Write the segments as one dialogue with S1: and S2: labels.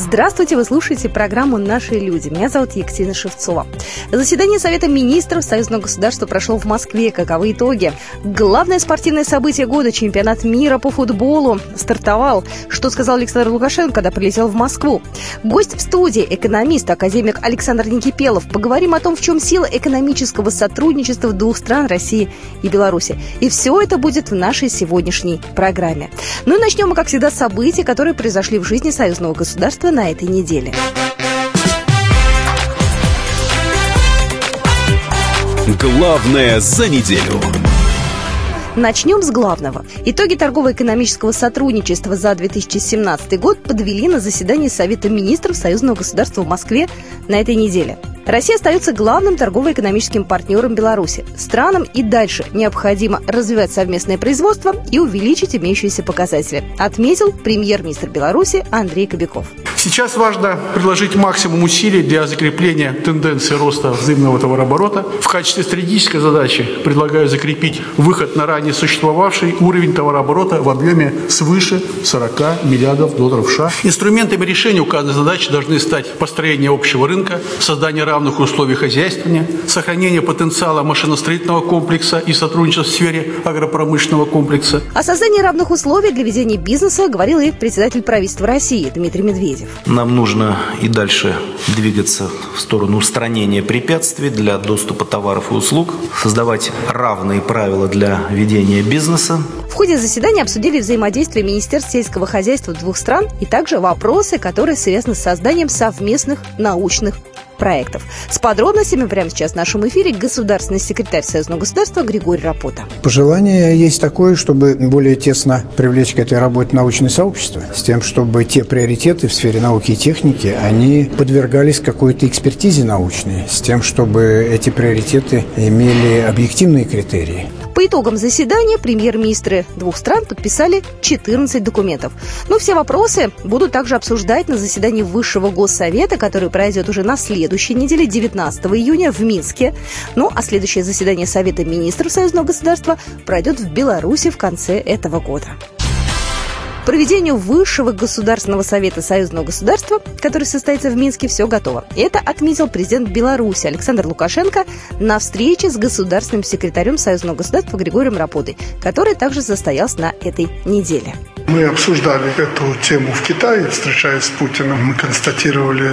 S1: Здравствуйте, вы слушаете программу «Наши люди». Меня зовут Екатерина Шевцова. Заседание Совета министров Союзного государства прошло в Москве. Каковы итоги? Главное спортивное событие года – чемпионат мира по футболу стартовал. Что сказал Александр Лукашенко, когда прилетел в Москву? Гость в студии – экономист, академик Александр Никипелов. Поговорим о том, в чем сила экономического сотрудничества двух стран – России и Беларуси. И все это будет в нашей сегодняшней программе. Ну и начнем мы, как всегда, с событий, которые произошли в жизни союзного государства государства на этой неделе.
S2: Главное за неделю.
S1: Начнем с главного. Итоги торгово-экономического сотрудничества за 2017 год подвели на заседании Совета министров Союзного государства в Москве на этой неделе. Россия остается главным торгово-экономическим партнером Беларуси. Странам и дальше необходимо развивать совместное производство и увеличить имеющиеся показатели, отметил премьер-министр Беларуси Андрей Кобяков.
S3: Сейчас важно приложить максимум усилий для закрепления тенденции роста взаимного товарооборота. В качестве стратегической задачи предлагаю закрепить выход на ранее существовавший уровень товарооборота в объеме свыше 40 миллиардов долларов США. Инструментами решения указанной задачи должны стать построение общего рынка, создание равных условий хозяйствования, сохранение потенциала машиностроительного комплекса и сотрудничество в сфере агропромышленного комплекса.
S1: О создании равных условий для ведения бизнеса говорил и председатель правительства России Дмитрий Медведев.
S4: Нам нужно и дальше двигаться в сторону устранения препятствий для доступа товаров и услуг, создавать равные правила для ведения бизнеса.
S1: В ходе заседания обсудили взаимодействие Министерств сельского хозяйства двух стран и также вопросы, которые связаны с созданием совместных научных проектов. С подробностями прямо сейчас в нашем эфире государственный секретарь Союзного государства Григорий Рапота.
S5: Пожелание есть такое, чтобы более тесно привлечь к этой работе научное сообщество, с тем, чтобы те приоритеты в сфере науки и техники, они подвергались какой-то экспертизе научной, с тем, чтобы эти приоритеты имели объективные критерии.
S1: По итогам заседания премьер-министры двух стран подписали 14 документов. Но все вопросы будут также обсуждать на заседании Высшего Госсовета, который пройдет уже на следующей неделе, 19 июня, в Минске. Ну, а следующее заседание Совета министров Союзного государства пройдет в Беларуси в конце этого года проведению Высшего Государственного Совета Союзного государства, который состоится в Минске, все готово. Это отметил президент Беларуси Александр Лукашенко на встрече с государственным секретарем Союзного государства Григорием Рапотой, который также состоялся на этой неделе.
S6: Мы обсуждали эту тему в Китае, встречаясь с Путиным. Мы констатировали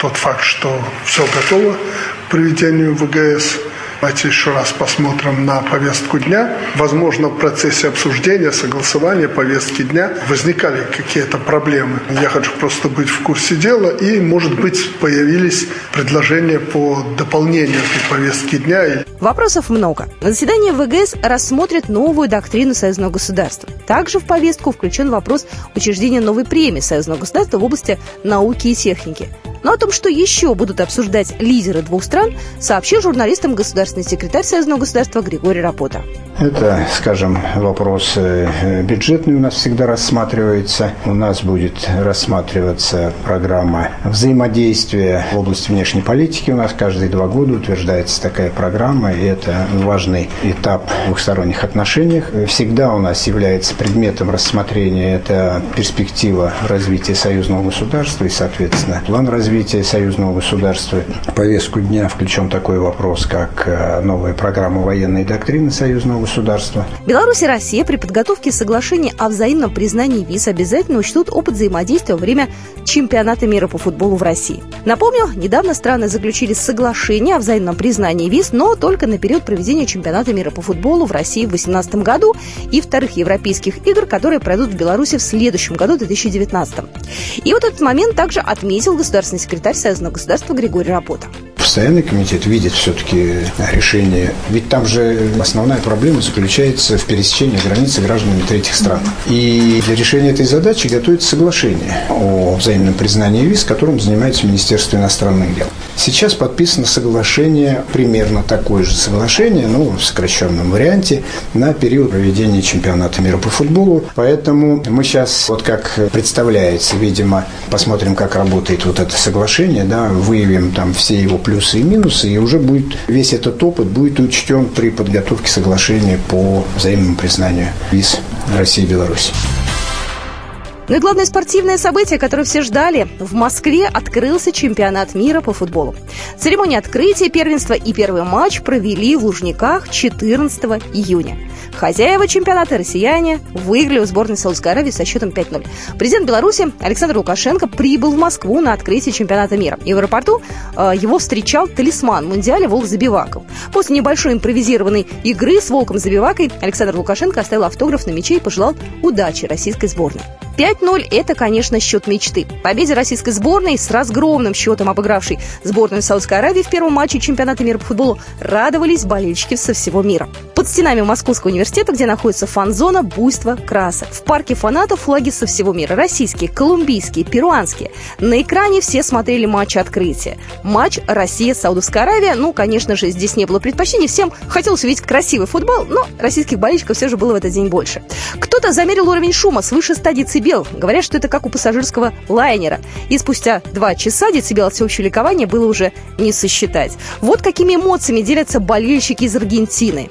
S6: тот факт, что все готово к проведению ВГС. Давайте еще раз посмотрим на повестку дня. Возможно, в процессе обсуждения, согласования повестки дня возникали какие-то проблемы. Я хочу просто быть в курсе дела, и, может быть, появились предложения по дополнению этой повестки дня.
S1: Вопросов много. На заседании ВГС рассмотрят новую доктрину союзного государства. Также в повестку включен вопрос учреждения новой премии союзного государства в области науки и техники. Но о том, что еще будут обсуждать лидеры двух стран, сообщил журналистам государственный секретарь Союзного государства Григорий Рапота.
S5: Это, скажем, вопрос э, бюджетный у нас всегда рассматривается. У нас будет рассматриваться программа взаимодействия в области внешней политики. У нас каждые два года утверждается такая программа, и это важный этап в двухсторонних отношениях. Всегда у нас является предметом рассмотрения это перспектива развития союзного государства и, соответственно, план развития союзного государства. В повестку дня включен такой вопрос, как э, новая программа военной доктрины союзного государства.
S1: Беларусь и Россия при подготовке соглашения о взаимном признании виз обязательно учтут опыт взаимодействия во время чемпионата мира по футболу в России. Напомню, недавно страны заключили соглашение о взаимном признании виз, но только на период проведения чемпионата мира по футболу в России в 2018 году и вторых европейских игр, которые пройдут в Беларуси в следующем году, 2019. И вот этот момент также отметил государственный секретарь Союзного государства Григорий Рапота
S5: постоянный комитет видит все-таки решение. Ведь там же основная проблема заключается в пересечении границы гражданами третьих стран. И для решения этой задачи готовится соглашение о взаимном признании виз, которым занимается Министерство иностранных дел. Сейчас подписано соглашение, примерно такое же соглашение, ну, в сокращенном варианте, на период проведения чемпионата мира по футболу. Поэтому мы сейчас, вот как представляется, видимо, посмотрим, как работает вот это соглашение, да, выявим там все его плюсы и минусы, и уже будет весь этот опыт будет учтен при подготовке соглашения по взаимному признанию виз России и Беларуси.
S1: Ну и главное спортивное событие, которое все ждали. В Москве открылся чемпионат мира по футболу. Церемония открытия первенства и первый матч провели в Лужниках 14 июня. Хозяева чемпионата россияне выиграли у сборной Саудовской Аравии со счетом 5-0. Президент Беларуси Александр Лукашенко прибыл в Москву на открытие чемпионата мира. И в аэропорту э, его встречал талисман Мундиаля Волк Забиваков. После небольшой импровизированной игры с Волком Забивакой Александр Лукашенко оставил автограф на мяче и пожелал удачи российской сборной. 5-0 – это, конечно, счет мечты. Победе российской сборной с разгромным счетом обыгравшей сборную Саудовской Аравии в первом матче чемпионата мира по футболу радовались болельщики со всего мира. Под стенами Московского университета, где находится фан-зона, буйство красок. В парке фанатов флаги со всего мира. Российские, колумбийские, перуанские. На экране все смотрели матч открытия. Матч Россия-Саудовская Аравия. Ну, конечно же, здесь не было предпочтений. Всем хотелось увидеть красивый футбол, но российских болельщиков все же было в этот день больше. Кто-то замерил уровень шума свыше 100 децибел Говорят, что это как у пассажирского лайнера. И спустя два часа децибел от всеобщего ликования было уже не сосчитать. Вот какими эмоциями делятся болельщики из Аргентины.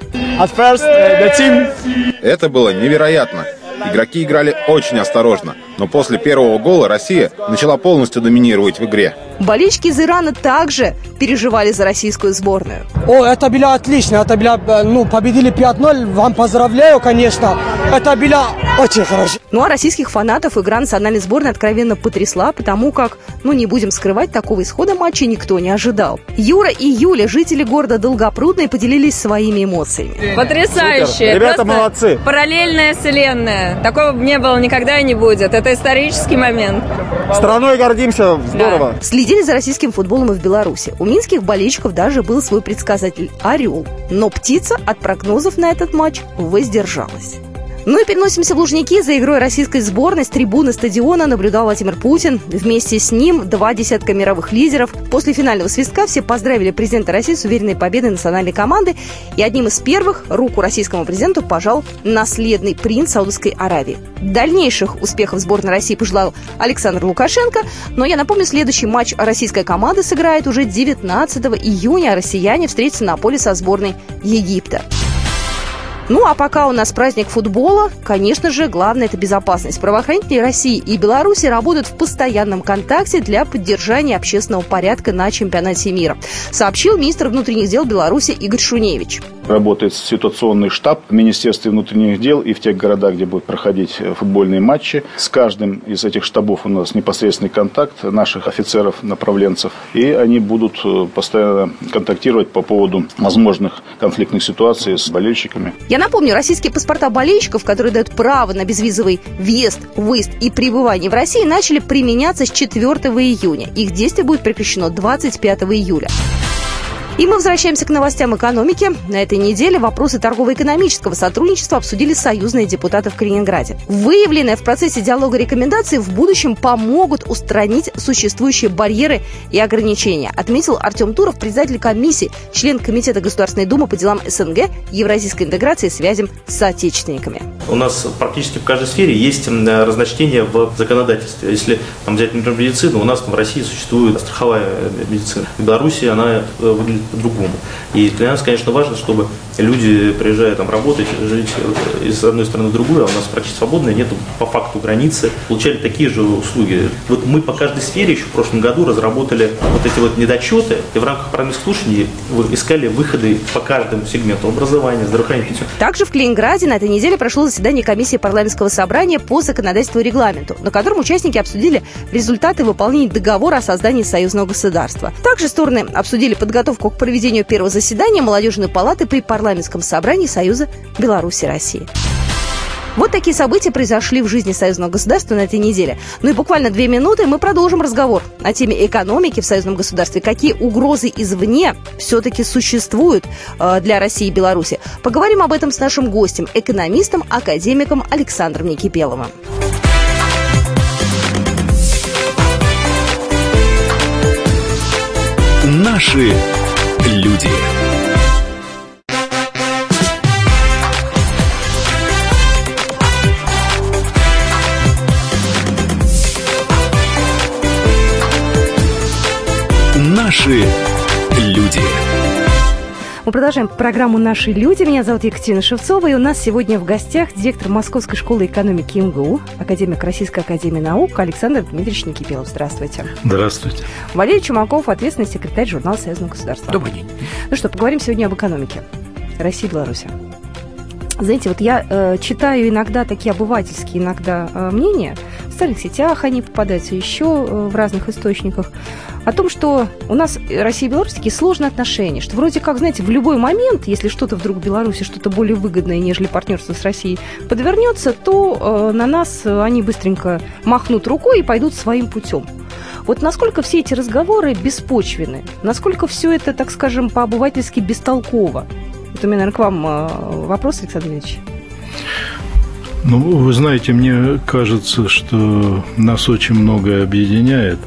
S7: Это было невероятно. Игроки играли очень осторожно, но после первого гола Россия начала полностью доминировать в игре.
S1: Болельщики из Ирана также переживали за российскую сборную.
S8: О, это было отлично, это было, э, ну, победили 5-0, вам поздравляю, конечно. Это было очень хорошо.
S1: Ну а российских фанатов игра национальной сборной откровенно потрясла, потому как, ну не будем скрывать, такого исхода матча никто не ожидал. Юра и Юля, жители города Долгопрудный, поделились своими эмоциями.
S9: Потрясающе.
S8: Ребята Просто молодцы.
S9: Параллельная вселенная. Такого не было никогда и не будет. Это исторический момент.
S8: Страной гордимся, здорово.
S1: Да. Следили за российским футболом и в Беларуси. У минских болельщиков даже был свой предсказатель – Орел. Но птица от прогнозов на этот матч воздержалась. Ну и переносимся в Лужники. За игрой российской сборной с трибуны стадиона наблюдал Владимир Путин. Вместе с ним два десятка мировых лидеров. После финального свистка все поздравили президента России с уверенной победой национальной команды. И одним из первых руку российскому президенту пожал наследный принц Саудовской Аравии. Дальнейших успехов сборной России пожелал Александр Лукашенко. Но я напомню, следующий матч российская команда сыграет уже 19 июня, россияне встретятся на поле со сборной Египта. Ну, а пока у нас праздник футбола, конечно же, главное – это безопасность. Правоохранители России и Беларуси работают в постоянном контакте для поддержания общественного порядка на чемпионате мира, сообщил министр внутренних дел Беларуси Игорь Шуневич.
S10: Работает ситуационный штаб в Министерстве внутренних дел и в тех городах, где будут проходить футбольные матчи. С каждым из этих штабов у нас непосредственный контакт наших офицеров-направленцев, и они будут э, постоянно контактировать по поводу возможных конфликтных ситуаций с болельщиками.
S1: Я напомню, российские паспорта болельщиков, которые дают право на безвизовый въезд, выезд и пребывание в России, начали применяться с 4 июня. Их действие будет прекращено 25 июля. И мы возвращаемся к новостям экономики. На этой неделе вопросы торгово-экономического сотрудничества обсудили союзные депутаты в Калининграде. Выявленные в процессе диалога рекомендации в будущем помогут устранить существующие барьеры и ограничения, отметил Артем Туров, председатель комиссии, член Комитета Государственной Думы по делам СНГ, Евразийской интеграции и связям с соотечественниками.
S4: У нас практически в каждой сфере есть разночтение в законодательстве. Если взять, например, медицину, у нас в России существует страховая медицина. В Беларуси она э, выглядит по-другому. И для нас, конечно, важно, чтобы люди, приезжая там работать, жить из одной страны в другую, а у нас практически свободно, нет по факту границы, получали такие же услуги. Вот мы по каждой сфере еще в прошлом году разработали вот эти вот недочеты, и в рамках парламентских слушаний искали выходы по каждому сегменту образования, здравоохранения.
S1: Также в Калининграде на этой неделе прошло заседание комиссии парламентского собрания по законодательству и регламенту, на котором участники обсудили результаты выполнения договора о создании союзного государства. Также стороны обсудили подготовку к проведению первого заседания молодежной палаты при парламентском собрании Союза Беларуси России. Вот такие события произошли в жизни союзного государства на этой неделе. Ну и буквально две минуты мы продолжим разговор о теме экономики в союзном государстве. Какие угрозы извне все-таки существуют э, для России и Беларуси. Поговорим об этом с нашим гостем, экономистом, академиком Александром Никипеловым.
S2: Наши люди. Наши люди.
S1: Мы продолжаем программу «Наши люди». Меня зовут Екатерина Шевцова, и у нас сегодня в гостях директор Московской школы экономики МГУ, академик Российской академии наук Александр Дмитриевич Никипелов. Здравствуйте.
S11: Здравствуйте.
S1: Валерий Чумаков, ответственный секретарь журнала «Союзного государства».
S11: Добрый день.
S1: Ну что, поговорим сегодня об экономике России и Беларуси. Знаете, вот я э, читаю иногда такие обывательские иногда э, мнения, в социальных сетях они попадаются, еще э, в разных источниках, о том, что у нас Россия и Беларусь такие сложные отношения, что вроде как, знаете, в любой момент, если что-то вдруг в Беларуси, что-то более выгодное, нежели партнерство с Россией, подвернется, то э, на нас они быстренько махнут рукой и пойдут своим путем. Вот насколько все эти разговоры беспочвены, насколько все это, так скажем, по-обывательски бестолково, это у меня, наверное, к вам э, вопрос, Александр Ильич.
S11: Ну, вы знаете, мне кажется, что нас очень многое объединяет.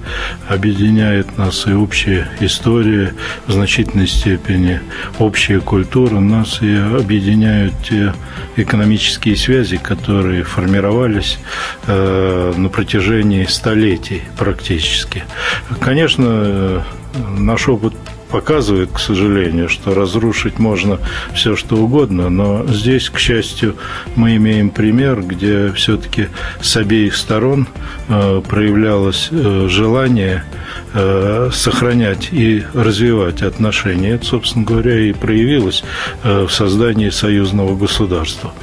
S11: Объединяет нас и общая история в значительной степени, общая культура. Нас и объединяют те экономические связи, которые формировались э, на протяжении столетий практически. Конечно, э, наш опыт показывает, к сожалению, что разрушить можно все, что угодно, но здесь, к счастью, мы имеем пример, где все-таки с обеих сторон э, проявлялось э, желание Э, сохранять и развивать отношения. Это, собственно говоря, и проявилось в создании союзного государства.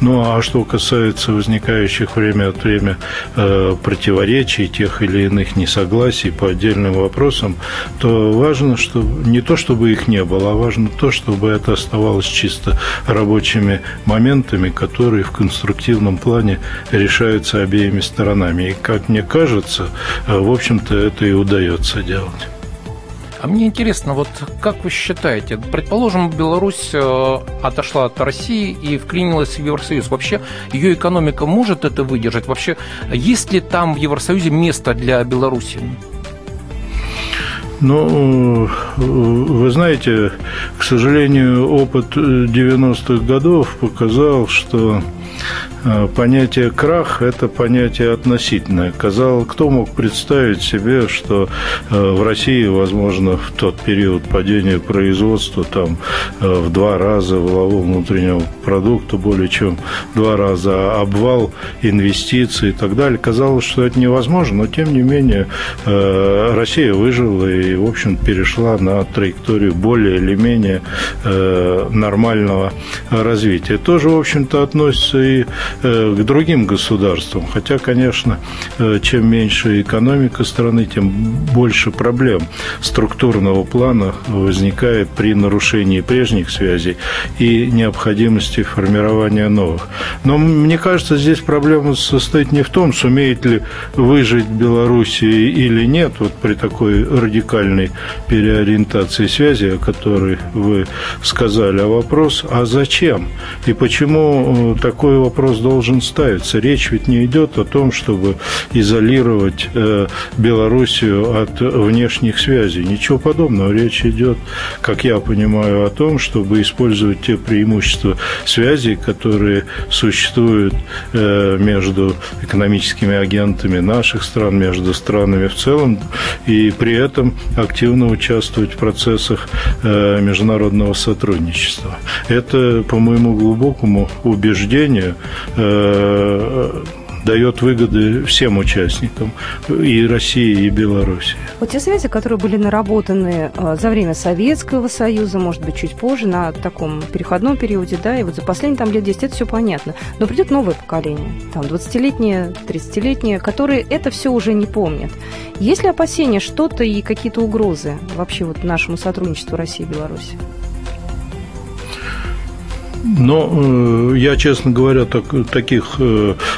S11: Ну а что касается возникающих время от времени противоречий, тех или иных несогласий по отдельным вопросам, то важно, что не то, чтобы их не было, а важно то, чтобы это оставалось чисто рабочими моментами, которые в конструктивном плане решаются обеими сторонами. И, как мне кажется, в общем-то, это и удается удается делать.
S12: А мне интересно, вот как вы считаете, предположим, Беларусь э, отошла от России и вклинилась в Евросоюз. Вообще ее экономика может это выдержать? Вообще есть ли там в Евросоюзе место для Беларуси?
S11: Ну, вы знаете, к сожалению, опыт 90-х годов показал, что Э, понятие крах – это понятие относительное. Казалось, кто мог представить себе, что э, в России, возможно, в тот период падения производства там э, в два раза валового внутреннего продукта, более чем два раза обвал инвестиций и так далее. Казалось, что это невозможно, но тем не менее Россия выжила и, в общем, перешла на траекторию более или менее нормального развития. Тоже, в общем-то, относится и к другим государствам. Хотя, конечно, э, чем меньше экономика страны, тем больше проблем структурного плана возникает при нарушении прежних связей и необходимости формирования новых. Но мне кажется, здесь проблема состоит не в том, сумеет ли выжить Белоруссия или нет, вот при такой радикальной переориентации связи, о которой вы сказали, а вопрос, а зачем? И почему э, такой вопрос должен ставиться. Речь ведь не идет о том, чтобы изолировать э, Белоруссию от внешних связей. Ничего подобного. Речь идет, как я понимаю, о том, чтобы использовать те преимущества связей, которые существуют э, между экономическими агентами наших стран, между странами в целом, и при этом активно участвовать в процессах э, международного сотрудничества. Это, по моему глубокому убеждению, дает выгоды всем участникам, и России, и Беларуси.
S1: Вот те связи, которые были наработаны э, за время Советского Союза, может быть, чуть позже, на таком переходном периоде, да, и вот за последние там лет 10 это все понятно. Но придет новое поколение, там 20-летнее, 30-летнее, которые это все уже не помнят. Есть ли опасения что-то и какие-то угрозы вообще вот нашему сотрудничеству России и Беларуси?
S11: Но я, честно говоря, так, таких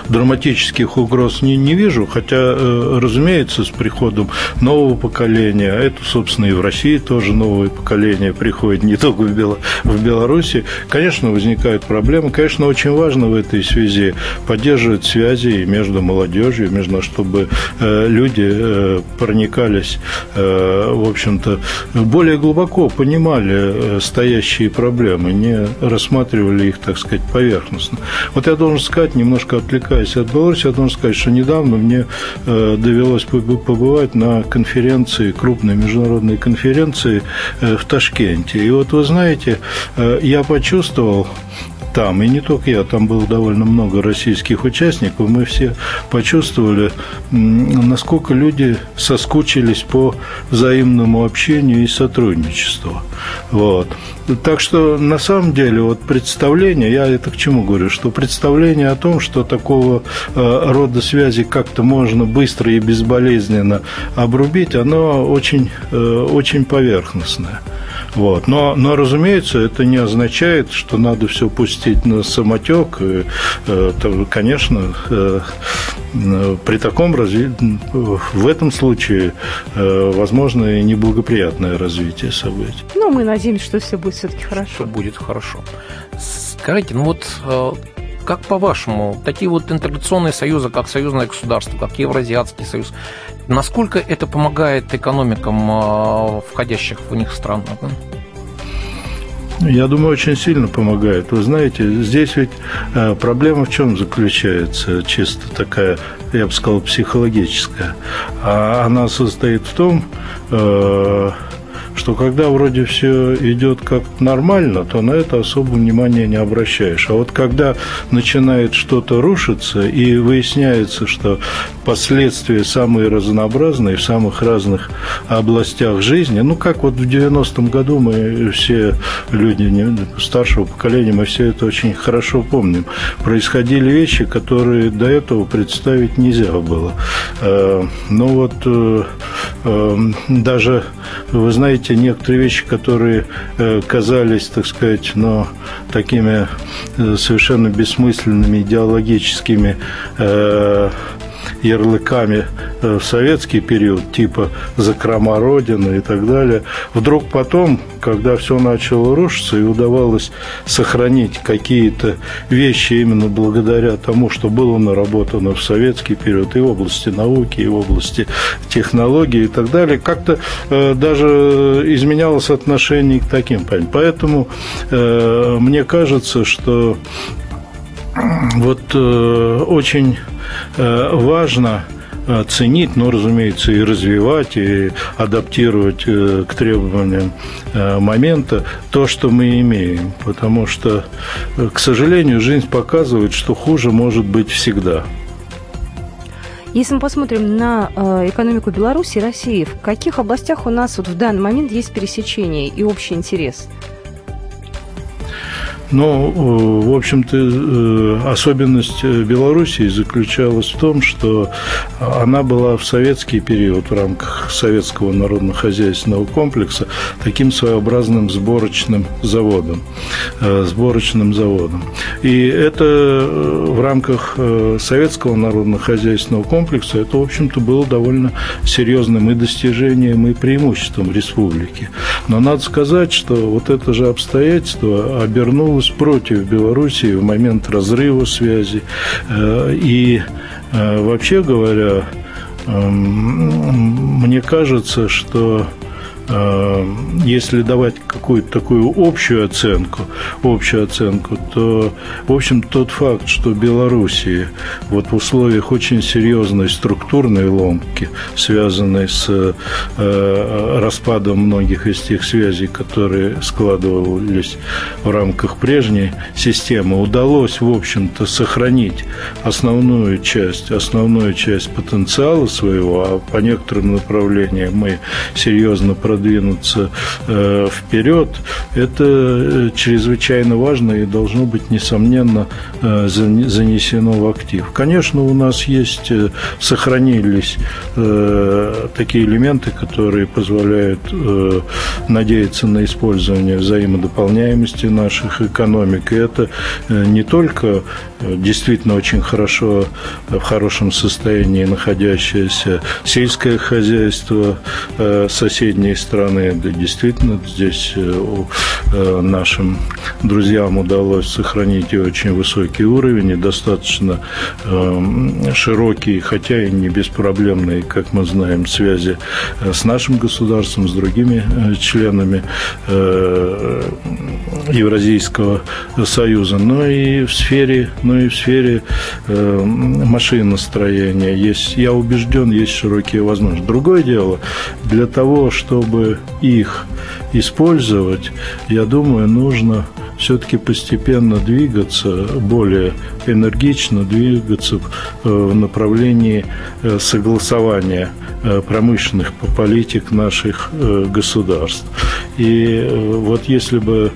S11: драматических угроз не, не вижу, хотя, разумеется, с приходом нового поколения, а это, собственно, и в России тоже новое поколение приходит, не только в, Бело, в Беларуси, конечно, возникают проблемы. Конечно, очень важно в этой связи поддерживать связи между молодежью, между, чтобы люди проникались, в общем-то, более глубоко понимали стоящие проблемы, не рассматривали их, так сказать, поверхностно. Вот я должен сказать, немножко отвлекаясь от Беларуси, я должен сказать, что недавно мне довелось побывать на конференции, крупной международной конференции в Ташкенте. И вот вы знаете, я почувствовал там, и не только я, там было довольно много российских участников, мы все почувствовали, насколько люди соскучились по взаимному общению и сотрудничеству. Вот. Так что, на самом деле, вот представление, я это к чему говорю, что представление о том, что такого э, рода связи как-то можно быстро и безболезненно обрубить, оно очень, э, очень поверхностное. Вот. Но, но, разумеется, это не означает, что надо все пустить на самотек. И, э, то, конечно, э, при таком развитии, в этом случае, э, возможно, и неблагоприятное развитие событий.
S1: Ну, мы надеемся, что все будет все-таки хорошо.
S12: Все будет хорошо. Скажите, ну вот как по-вашему, такие вот интеграционные союзы, как союзное государство, как Евразиатский союз, насколько это помогает экономикам а, входящих в них стран?
S11: Я думаю, очень сильно помогает. Вы знаете, здесь ведь а, проблема в чем заключается, чисто такая, я бы сказал, психологическая. А она состоит в том, а, что когда вроде все идет как нормально, то на это особо внимания не обращаешь. А вот когда начинает что-то рушиться и выясняется, что последствия самые разнообразные в самых разных областях жизни, ну как вот в 90-м году мы все люди старшего поколения, мы все это очень хорошо помним. Происходили вещи, которые до этого представить нельзя было. Э, ну вот э, э, даже, вы знаете, те некоторые вещи, которые э, казались, так сказать, но такими э, совершенно бессмысленными идеологическими э, ярлыками э, в советский период, типа «закрома Родины» и так далее. Вдруг потом, когда все начало рушиться и удавалось сохранить какие-то вещи именно благодаря тому, что было наработано в советский период и в области науки, и в области технологий и так далее, как-то э, даже изменялось отношение к таким. Поэтому э, мне кажется, что вот э, очень э, важно э, ценить, но, разумеется, и развивать, и адаптировать к требованиям момента то, что мы имеем. Потому что, к сожалению, жизнь показывает, что хуже может быть всегда.
S1: Если мы посмотрим на экономику Беларуси и России, в каких областях у нас вот в данный момент есть пересечение и общий интерес?
S11: Но, э, в общем-то, э, особенность Белоруссии заключалась в том, что она была в советский период в рамках советского народно-хозяйственного комплекса таким своеобразным сборочным заводом. Э, сборочным заводом. И это в рамках советского народно-хозяйственного комплекса это, в общем-то, было довольно серьезным и достижением, и преимуществом республики. Но надо сказать, что вот это же обстоятельство обернулось обернулась против Белоруссии в момент разрыва связи. Э, и э, вообще говоря, эм, мне кажется, что если давать какую-то такую общую оценку, общую оценку, то, в общем, тот факт, что Белоруссии вот в условиях очень серьезной структурной ломки, связанной с э, распадом многих из тех связей, которые складывались в рамках прежней системы, удалось, в общем-то, сохранить основную часть, основную часть потенциала своего, а по некоторым направлениям мы серьезно продвинулись продвинуться э, вперед, это э, чрезвычайно важно и должно быть, несомненно, э, занесено в актив. Конечно, у нас есть, сохранились такие элементы, которые позволяют надеяться на использование взаимодополняемости наших экономик. И это не только действительно очень хорошо, в хорошем состоянии находящееся сельское хозяйство соседней страны. Да, действительно, здесь э, э, нашим друзьям удалось сохранить и очень высокий уровень, и достаточно широкий, хотя и не беспроблемные, как мы знаем, связи с нашим государством, с другими членами Евразийского союза, но и в сфере но и в сфере э, машиностроения. Есть, я убежден, есть широкие возможности. Другое дело, для того, чтобы их использовать, я думаю, нужно все-таки постепенно двигаться, более энергично двигаться э, в направлении э, согласования э, промышленных политик наших государств. И вот если бы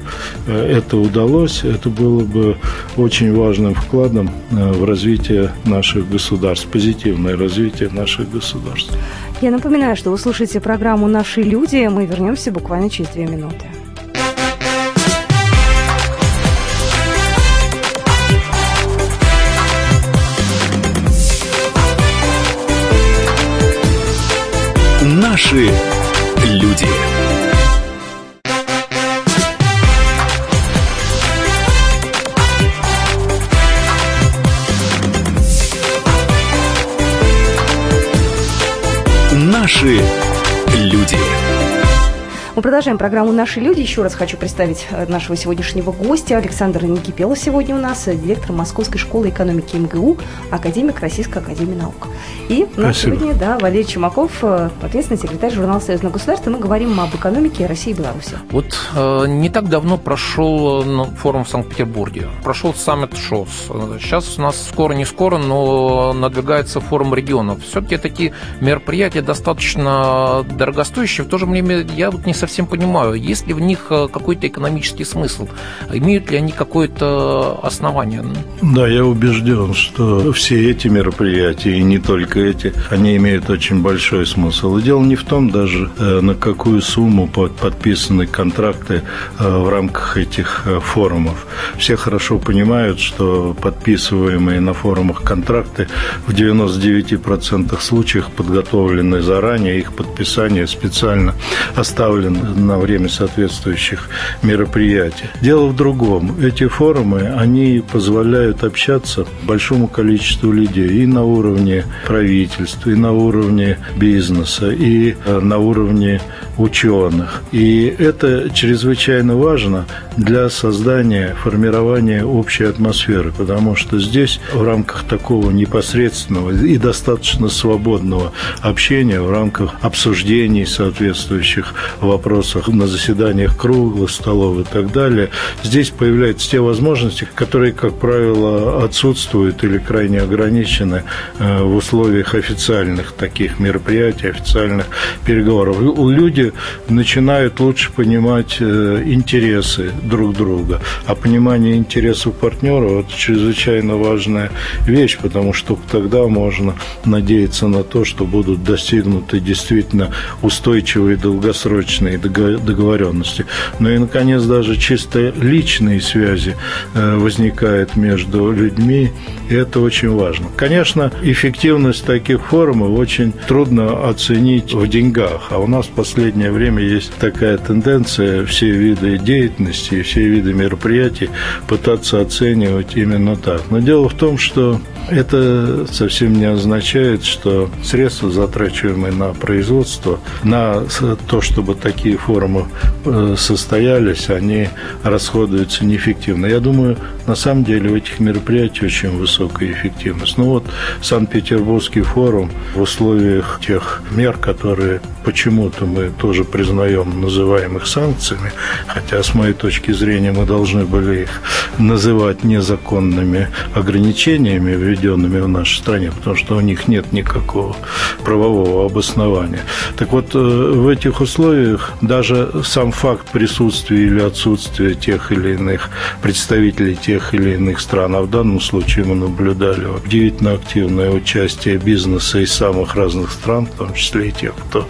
S11: это удалось, это было бы очень важным вкладом в развитие наших государств, позитивное развитие наших государств.
S1: Я напоминаю, что вы слушаете программу «Наши люди». Мы вернемся буквально через две минуты.
S2: Наши люди. Наши люди.
S1: Мы продолжаем программу «Наши люди». Еще раз хочу представить э, нашего сегодняшнего гостя. Александр Никипелов сегодня у нас, э, директор Московской школы экономики МГУ, академик Российской академии наук. И у нас Спасибо. сегодня да, Валерий Чумаков, э, ответственный секретарь журнала «Союзное государство». Мы говорим об экономике России и Беларуси.
S12: Вот э, не так давно прошел ну, форум в Санкт-Петербурге. Прошел саммит ШОС. Сейчас у нас скоро, не скоро, но надвигается форум регионов. Все-таки такие мероприятия достаточно дорогостоящие. В то же время я вот не совсем совсем понимаю, есть ли в них э, какой-то экономический смысл, имеют ли они какое-то основание?
S11: Да, я убежден, что все эти мероприятия, и не только эти, они имеют очень большой смысл. И дело не в том даже, э, на какую сумму подписаны контракты э, в рамках этих форумов. Все хорошо понимают, что подписываемые на форумах контракты в 99% случаев подготовлены заранее, их подписание специально оставлено на время соответствующих мероприятий. Дело в другом. Эти форумы, они позволяют общаться большому количеству людей и на уровне правительства, и на уровне бизнеса, и э, на уровне ученых. И это чрезвычайно важно для создания, формирования общей атмосферы, потому что здесь в рамках такого непосредственного и достаточно свободного общения, в рамках обсуждений соответствующих вопросов на заседаниях круглых столов и так далее, здесь появляются те возможности, которые, как правило, отсутствуют или крайне ограничены э, в условиях официальных таких мероприятий, официальных переговоров. Люди начинают лучше понимать э, интересы друг друга. А понимание интересов партнера – это чрезвычайно важная вещь, потому что тогда можно надеяться на то, что будут достигнуты действительно устойчивые долгосрочные договоренности. Ну и, наконец, даже чисто личные связи э, возникают между людьми, и это очень важно. Конечно, эффективность таких форумов очень трудно оценить в деньгах, а у нас в последнее время есть такая тенденция все виды деятельности, все виды мероприятий пытаться оценивать именно так. Но дело в том, что это совсем не означает, что средства, затрачиваемые на производство, на то, чтобы такие форумы э, состоялись, они расходуются неэффективно. Я думаю, на самом деле у этих мероприятий очень высокая эффективность. Ну вот Санкт-Петербургский форум в условиях тех мер, которые почему-то мы тоже признаем, называем их санкциями, хотя с моей точки зрения мы должны были их называть незаконными ограничениями, проведенными в нашей стране, потому что у них нет никакого правового обоснования. Так вот, в этих условиях даже сам факт присутствия или отсутствия тех или иных представителей тех или иных стран, а в данном случае мы наблюдали удивительно активное участие бизнеса из самых разных стран, в том числе и тех, кто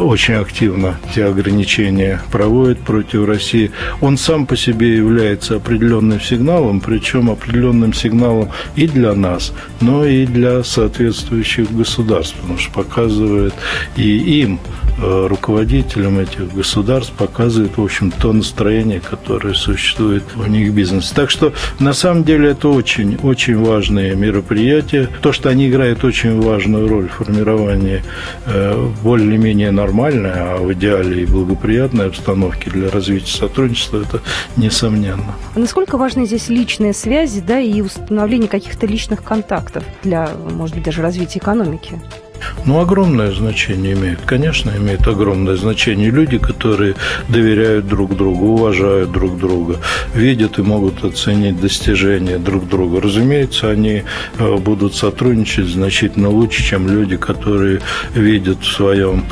S11: очень активно эти ограничения проводит против России, он сам по себе является определенным сигналом, причем определенным сигналом и для нас, но и для соответствующих государств, потому что показывает и им руководителям этих государств показывает, в общем, то настроение, которое существует в них в бизнесе. Так что, на самом деле, это очень, очень важные мероприятия. То, что они играют очень важную роль в формировании э, более-менее нормальной, а в идеале и благоприятной обстановки для развития сотрудничества, это несомненно.
S1: А насколько важны здесь личные связи, да, и установление каких-то личных контактов для, может быть, даже развития экономики?
S11: Ну, огромное значение имеет. Конечно, имеет огромное значение. Люди, которые доверяют друг другу, уважают друг друга, видят и могут оценить достижения друг друга. Разумеется, они э, будут сотрудничать значительно лучше, чем люди, которые видят в своем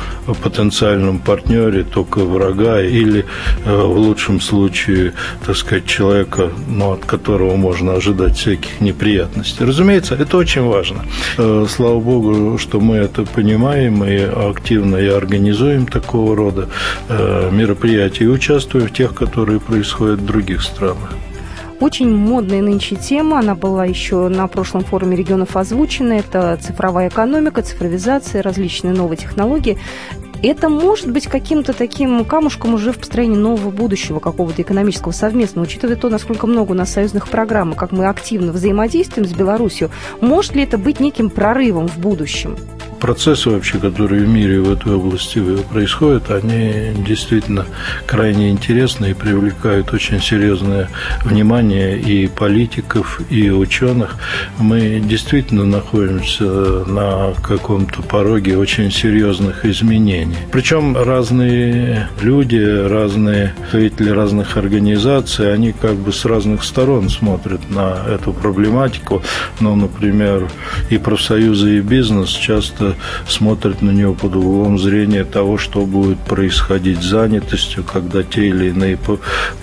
S11: потенциальном партнере только врага или, э, в лучшем случае, так сказать, человека, ну, от которого можно ожидать всяких неприятностей. Разумеется, это очень важно. Э, слава Богу, что мы это понимаем и активно и организуем такого рода э, мероприятия и участвуем в тех, которые происходят в других странах.
S1: Очень модная нынче тема, она была еще на прошлом форуме регионов озвучена, это цифровая экономика, цифровизация, различные новые технологии. Это может быть каким-то таким камушком уже в построении нового будущего, какого-то экономического совместного, учитывая то, насколько много у нас союзных программ, и как мы активно взаимодействуем с Беларусью. Может ли это быть неким прорывом в будущем?
S11: Процессы вообще, которые в мире в этой области происходят, они действительно крайне интересны и привлекают очень серьезное внимание и политиков, и ученых. Мы действительно находимся на каком-то пороге очень серьезных изменений. Причем разные люди, разные представители разных организаций, они как бы с разных сторон смотрят на эту проблематику. Ну, например, и профсоюзы, и бизнес часто смотрят на него под углом зрения того, что будет происходить с занятостью, когда те или иные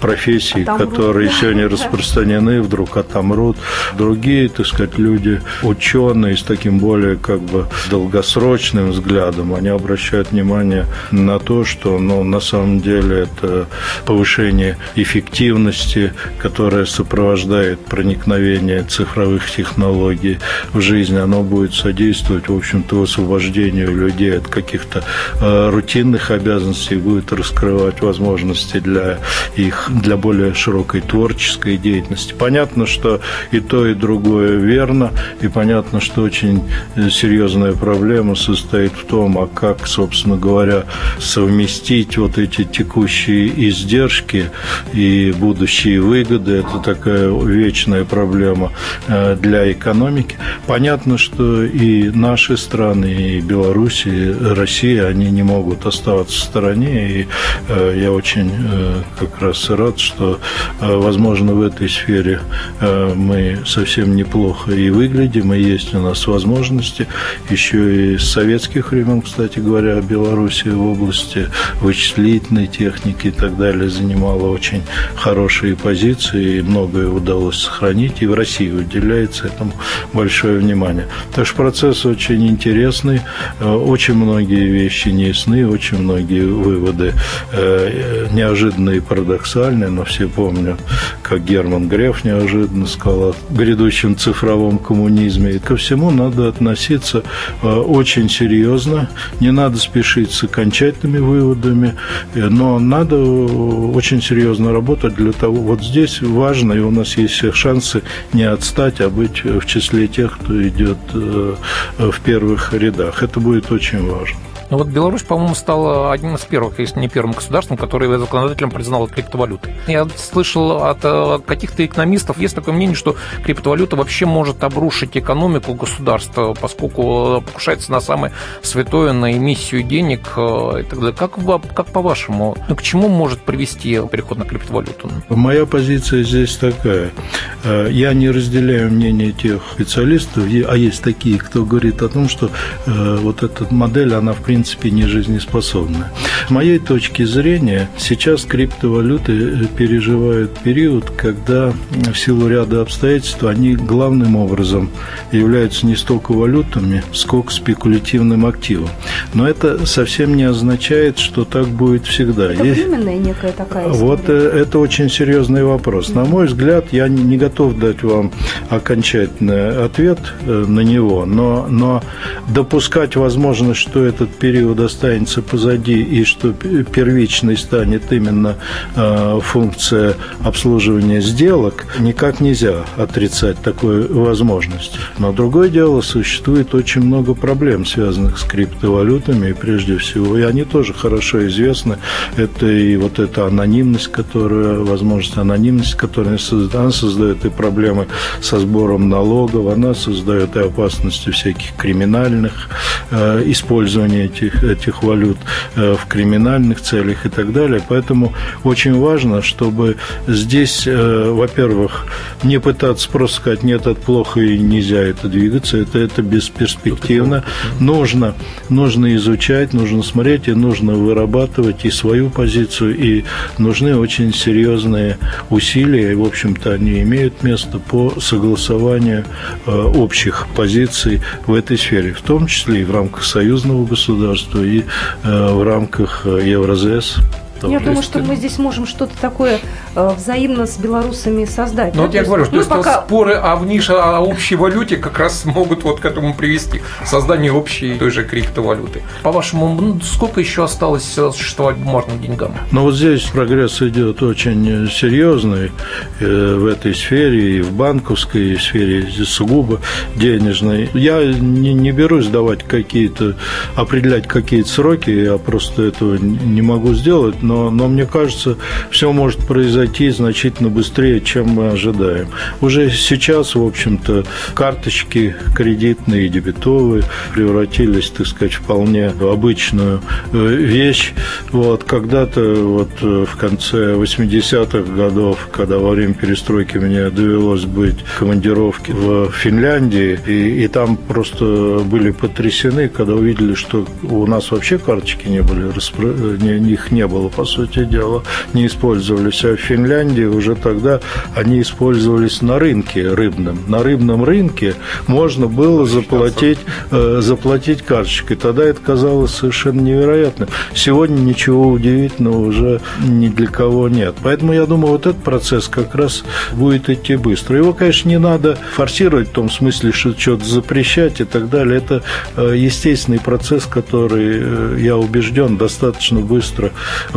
S11: профессии, отомрут, которые сегодня распространены, вдруг отомрут. Другие, так сказать, люди, ученые с таким более как бы долгосрочным взглядом, они обращают внимание на то, что ну, на самом деле это повышение эффективности, которое сопровождает проникновение цифровых технологий в жизнь, оно будет содействовать, в общем-то, освобождению людей от каких-то э, рутинных обязанностей, будет раскрывать возможности для их, для более широкой творческой деятельности. Понятно, что и то, и другое верно, и понятно, что очень серьезная проблема состоит в том, а как, собственно говоря, совместить вот эти текущие издержки и будущие выгоды. Это такая вечная проблема э, для экономики. Понятно, что и наши страны и Беларусь, и Россия, они не могут оставаться в стороне. И э, я очень э, как раз рад, что, э, возможно, в этой сфере мы совсем неплохо и выглядим, и есть у нас возможности. Еще и с советских времен, кстати говоря, Беларусь в области вычислительной техники и так далее занимала очень хорошие позиции, и многое удалось сохранить, и в России уделяется этому большое внимание. Так что процесс очень интересный ясны, э, очень многие вещи не ясны, очень многие выводы э, неожиданные и парадоксальные, но все помнят, как Герман Греф неожиданно сказал о грядущем цифровом коммунизме. И ко всему надо относиться э, очень серьезно, не надо спешить с окончательными выводами, но надо очень серьезно работать для того, вот здесь важно, и у нас есть все шансы не отстать, а быть в числе тех, кто идет в первых рядах. Это будет очень важно.
S12: Но вот Беларусь, по-моему, стала одним из первых, если не первым государством, который законодателем признал криптовалюты. Я слышал от э, каких-то экономистов, есть такое мнение, что криптовалюта вообще может обрушить экономику государства, поскольку покушается на самое святое, на эмиссию денег и так далее. Как, как по-вашему, ну, к чему может привести переход на криптовалюту?
S11: Моя позиция здесь такая. Э, я не разделяю мнение тех специалистов, а есть такие, кто говорит о том, что э, вот эта модель, она в принципе не жизнеспособна. С моей точки зрения, сейчас криптовалюты э, переживают период, когда в силу ряда обстоятельств они главным образом являются не столько валютами, сколько спекулятивным активом. Но это совсем не означает, что так будет всегда.
S1: Это временная некая такая история.
S11: Вот это очень серьезный вопрос. На мой взгляд, я не готов дать вам окончательный ответ э, на него, но, но допускать возможность, что этот период останется позади и что первичной станет именно э, функция обслуживания сделок, никак нельзя отрицать такую возможность. Но другое дело, существует очень много проблем, связанных с криптовалютами, и прежде всего, и они тоже хорошо известны. Это и вот эта анонимность, которая, возможность анонимности, которая создает, она создает и проблемы со сбором налогов, она создает и опасности всяких криминальных э, использования этих, этих валют э, в криминальных целях и так далее. Поэтому очень важно, чтобы здесь, э, во-первых, не пытаться просто сказать, нет, это плохо и нельзя это двигаться, это, это бесперспективно. Нужно, нужно изучать, нужно смотреть и нужно вырабатывать и свою позицию, и нужны очень серьезные усилия, и, в общем-то, они имеют место по согласованию э, общих позиций в этой сфере, в том числе и в рамках союзного государства, и э, в рамках э, Евразес.
S1: Я думаю, что мы здесь можем что-то такое э, взаимно с белорусами создать.
S12: Ну, да? вот я есть, говорю, что есть пока... споры о, вниш... о общей валюте как раз могут вот к этому привести, к созданию общей той же криптовалюты. По-вашему, ну, сколько еще осталось существовать бумажным деньгам?
S11: Ну, вот здесь прогресс идет очень серьезный э, в этой сфере, и в банковской и в сфере сугубо денежной. Я не, не берусь давать какие-то, определять какие-то сроки, я просто этого не могу сделать, но но, но мне кажется, все может произойти значительно быстрее, чем мы ожидаем. Уже сейчас, в общем-то, карточки кредитные и дебетовые превратились, так сказать, вполне в обычную э, вещь. Вот, когда-то вот э, в конце 80-х годов, когда во время перестройки мне довелось быть в командировке в Финляндии, и, и там просто были потрясены, когда увидели, что у нас вообще карточки не были, распро... не, их не было по сути дела, не использовались. А в Финляндии уже тогда они использовались на рынке рыбном. На рыбном рынке можно было заплатить, э, заплатить карточкой. Тогда это казалось совершенно невероятным. Сегодня ничего удивительного уже ни для кого нет. Поэтому я думаю, вот этот процесс как раз будет идти быстро. Его, конечно, не надо форсировать в том смысле, что что-то запрещать и так далее. Это э, естественный процесс, который, э, я убежден, достаточно быстро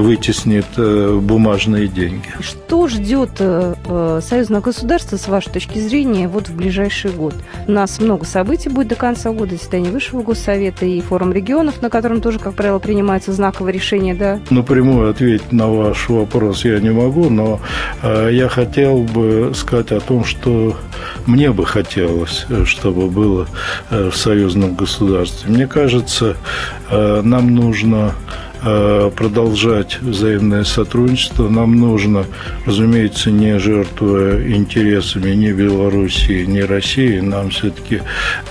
S11: вытеснит э, бумажные деньги.
S1: Что ждет э, э, союзное государство, с вашей точки зрения, вот в ближайший год? У нас много событий будет до конца года, заседание Высшего Госсовета и форум регионов, на котором тоже, как правило, принимается знаковое решение, да?
S11: Напрямую ответить на ваш вопрос я не могу, но я хотел бы сказать о том, что мне бы хотелось, чтобы было в союзном государстве. Мне кажется, нам нужно продолжать взаимное сотрудничество. Нам нужно, разумеется, не жертвуя интересами ни Белоруссии, ни России, нам все-таки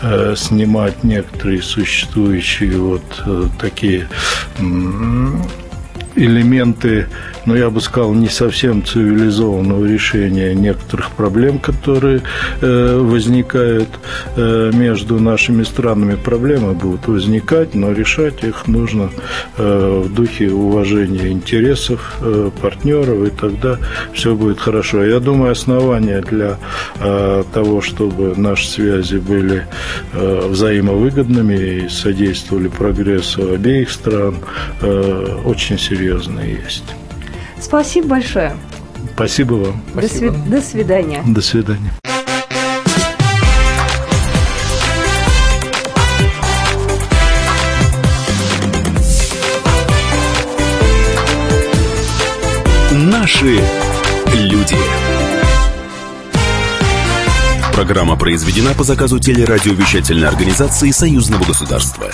S11: э, снимать некоторые существующие вот э, такие элементы но я бы сказал, не совсем цивилизованного решения некоторых проблем, которые э, возникают э, между нашими странами. Проблемы будут возникать, но решать их нужно э, в духе уважения интересов партнеров, и тогда все будет хорошо. Я думаю, основания для того, чтобы наши связи были взаимовыгодными и содействовали прогрессу обеих стран, очень серьезные есть.
S1: Спасибо большое.
S11: Спасибо вам.
S1: До, Сви- до свидания.
S11: До свидания.
S2: Наши люди. Программа произведена по заказу телерадиовещательной организации Союзного государства.